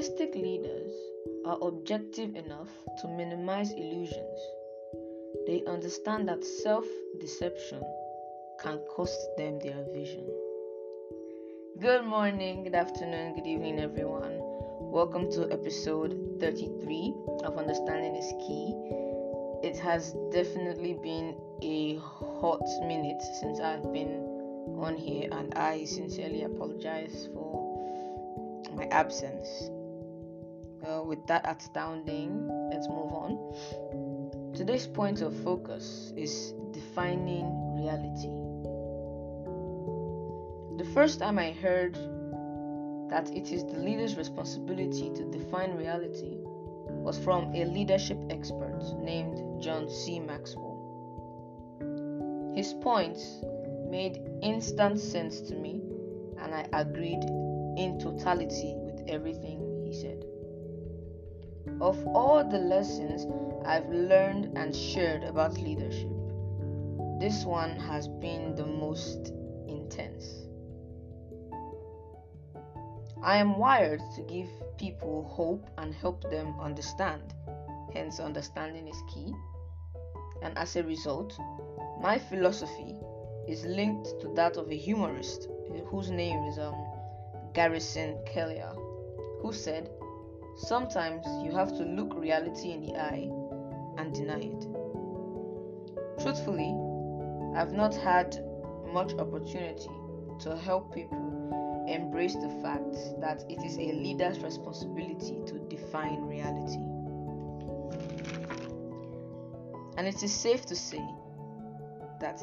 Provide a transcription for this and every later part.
Realistic leaders are objective enough to minimize illusions. They understand that self deception can cost them their vision. Good morning, good afternoon, good evening, everyone. Welcome to episode 33 of Understanding is Key. It has definitely been a hot minute since I've been on here, and I sincerely apologize for my absence. Uh, with that astounding, let's move on. Today's point of focus is defining reality. The first time I heard that it is the leader's responsibility to define reality was from a leadership expert named John C. Maxwell. His points made instant sense to me, and I agreed in totality with everything he said. Of all the lessons I've learned and shared about leadership, this one has been the most intense. I am wired to give people hope and help them understand. Hence, understanding is key. And as a result, my philosophy is linked to that of a humorist whose name is um, Garrison Keillor, who said, Sometimes you have to look reality in the eye and deny it. Truthfully, I've not had much opportunity to help people embrace the fact that it is a leader's responsibility to define reality. And it is safe to say that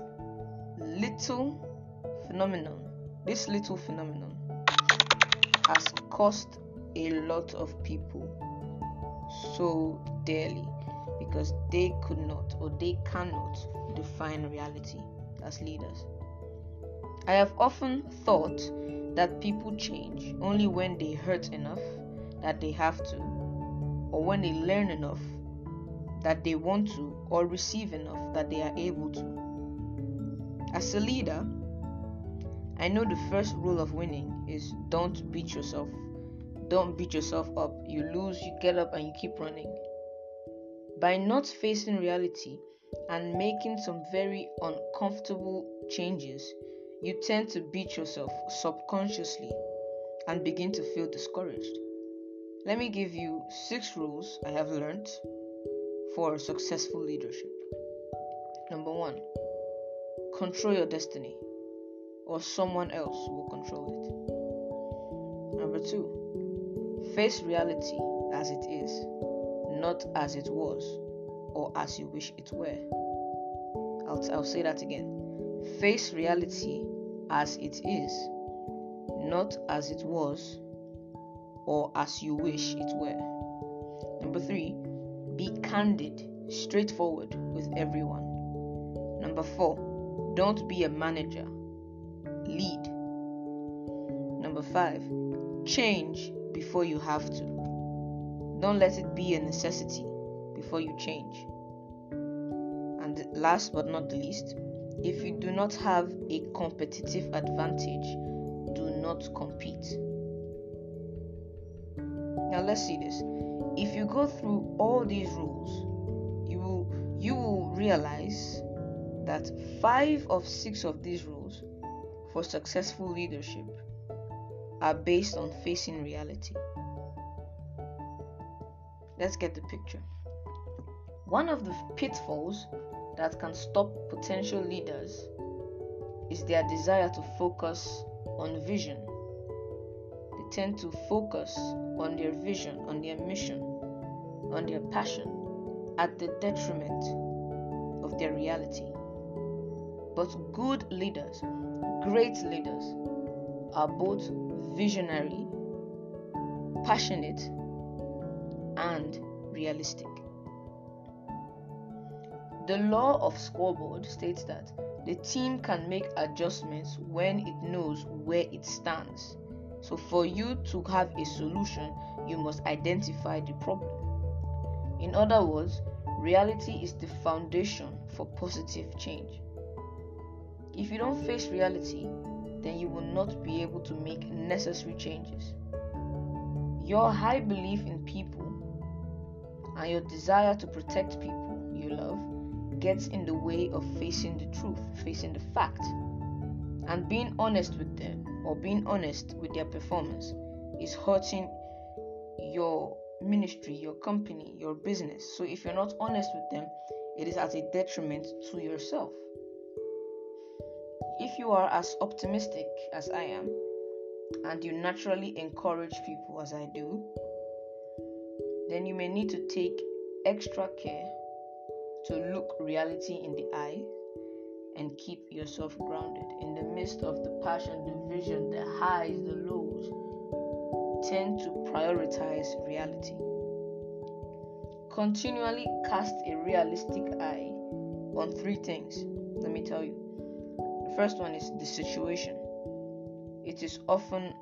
little phenomenon, this little phenomenon, has cost a lot of people so dearly because they could not or they cannot define reality as leaders. I have often thought that people change only when they hurt enough that they have to, or when they learn enough that they want to, or receive enough that they are able to. As a leader, I know the first rule of winning is don't beat yourself. Don't beat yourself up. You lose, you get up, and you keep running. By not facing reality and making some very uncomfortable changes, you tend to beat yourself subconsciously and begin to feel discouraged. Let me give you six rules I have learned for successful leadership. Number one, control your destiny, or someone else will control it. Number two, face reality as it is, not as it was or as you wish it were. I'll, I'll say that again Face reality as it is, not as it was or as you wish it were. Number three, be candid, straightforward with everyone. Number four, don't be a manager, lead. Number five, change before you have to. Don't let it be a necessity before you change. And last but not the least, if you do not have a competitive advantage, do not compete. Now let's see this. If you go through all these rules, you will you will realize that 5 of 6 of these rules for successful leadership are based on facing reality. Let's get the picture. One of the pitfalls that can stop potential leaders is their desire to focus on vision. They tend to focus on their vision, on their mission, on their passion at the detriment of their reality. But good leaders, great leaders, are both visionary, passionate, and realistic. The law of scoreboard states that the team can make adjustments when it knows where it stands. So, for you to have a solution, you must identify the problem. In other words, reality is the foundation for positive change. If you don't face reality, then you will not be able to make necessary changes. Your high belief in people and your desire to protect people you love gets in the way of facing the truth, facing the fact, and being honest with them or being honest with their performance is hurting your ministry, your company, your business. So if you're not honest with them, it is at a detriment to yourself. If you are as optimistic as I am, and you naturally encourage people as I do, then you may need to take extra care to look reality in the eye and keep yourself grounded in the midst of the passion, the vision, the highs, the lows. Tend to prioritize reality. Continually cast a realistic eye on three things. Let me tell you. First one is the situation. It is often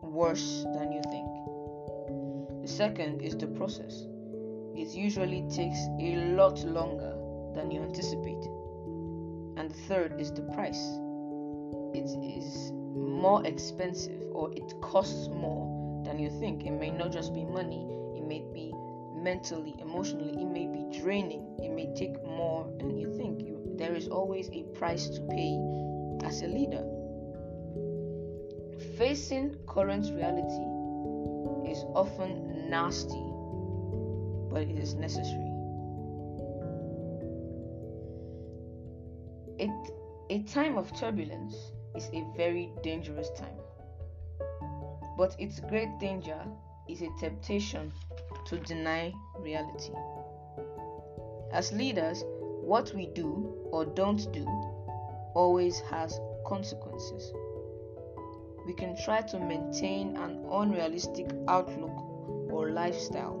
worse than you think. The second is the process. It usually takes a lot longer than you anticipate. And the third is the price. It is more expensive or it costs more than you think. It may not just be money, it may be mentally, emotionally, it may be draining, it may take more than you think. You, there is always a price to pay as a leader. Facing current reality is often nasty, but it is necessary. It, a time of turbulence is a very dangerous time, but its great danger is a temptation to deny reality. As leaders, what we do or don't do always has consequences. We can try to maintain an unrealistic outlook or lifestyle,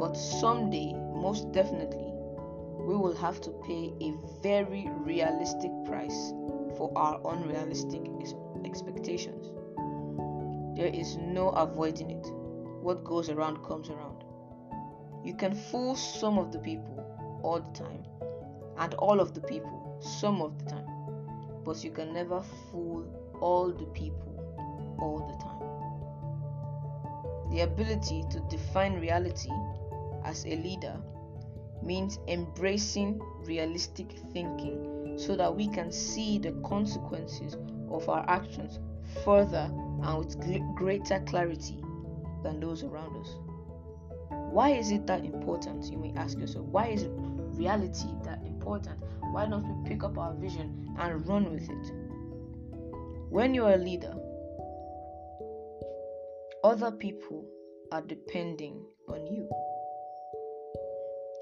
but someday, most definitely, we will have to pay a very realistic price for our unrealistic ex- expectations. There is no avoiding it. What goes around comes around. You can fool some of the people all the time, and all of the people some of the time, but you can never fool all the people all the time. The ability to define reality as a leader means embracing realistic thinking so that we can see the consequences of our actions further and with greater clarity than those around us. Why is it that important? You may ask yourself. Why is reality that important? Why don't we pick up our vision and run with it? When you're a leader, other people are depending on you,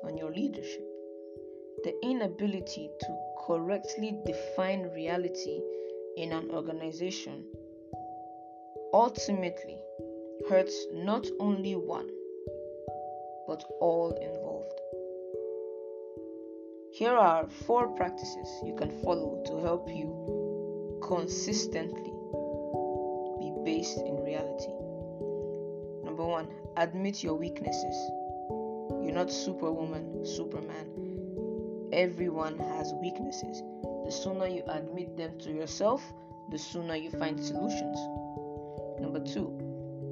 on your leadership. The inability to correctly define reality in an organization ultimately hurts not only one, but all involved. Here are four practices you can follow to help you consistently be based in reality. Number one, admit your weaknesses. You're not superwoman, superman. Everyone has weaknesses. The sooner you admit them to yourself, the sooner you find solutions. Number two,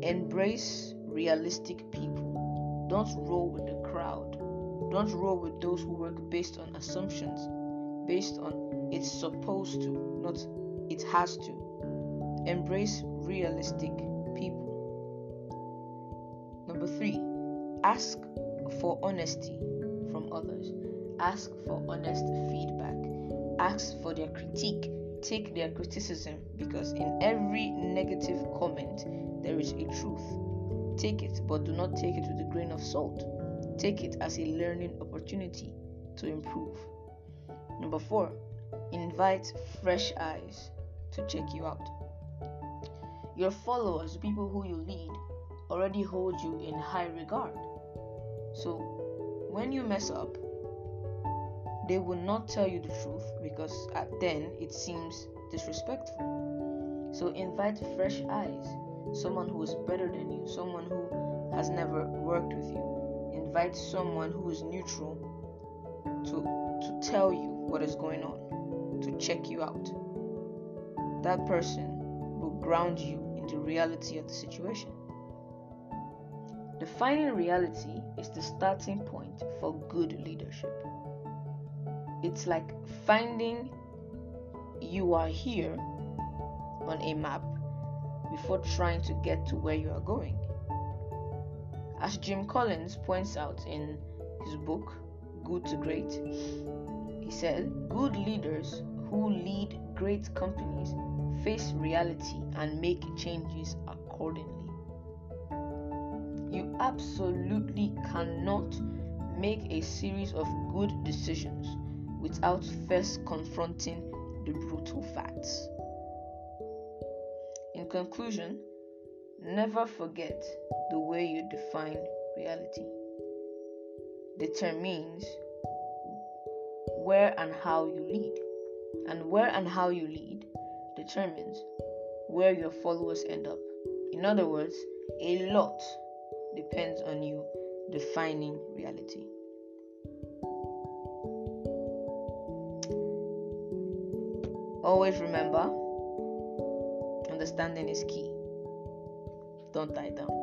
embrace realistic people. Don't roll with the crowd. Don't roll with those who work based on assumptions, based on it's supposed to, not it has to. Embrace realistic people. Number three, ask for honesty from others. Ask for honest feedback. Ask for their critique take their criticism because in every negative comment there is a truth. Take it, but do not take it with a grain of salt. Take it as a learning opportunity to improve. Number four, invite fresh eyes to check you out. Your followers, people who you lead, already hold you in high regard. So when you mess up, they will not tell you the truth because then it seems disrespectful. So invite fresh eyes, someone who is better than you, someone who has never worked with you. Invite someone who is neutral to to tell you what is going on, to check you out. That person will ground you in the reality of the situation. Defining reality is the starting point for good leadership. It's like finding you are here on a map before trying to get to where you are going. As Jim Collins points out in his book, Good to Great, he said, Good leaders who lead great companies face reality and make changes accordingly. You absolutely cannot make a series of good decisions without first confronting the brutal facts. In conclusion, never forget the way you define reality determines where and how you lead. And where and how you lead determines where your followers end up. In other words, a lot depends on you defining reality. Always remember, understanding is key. Don't die down.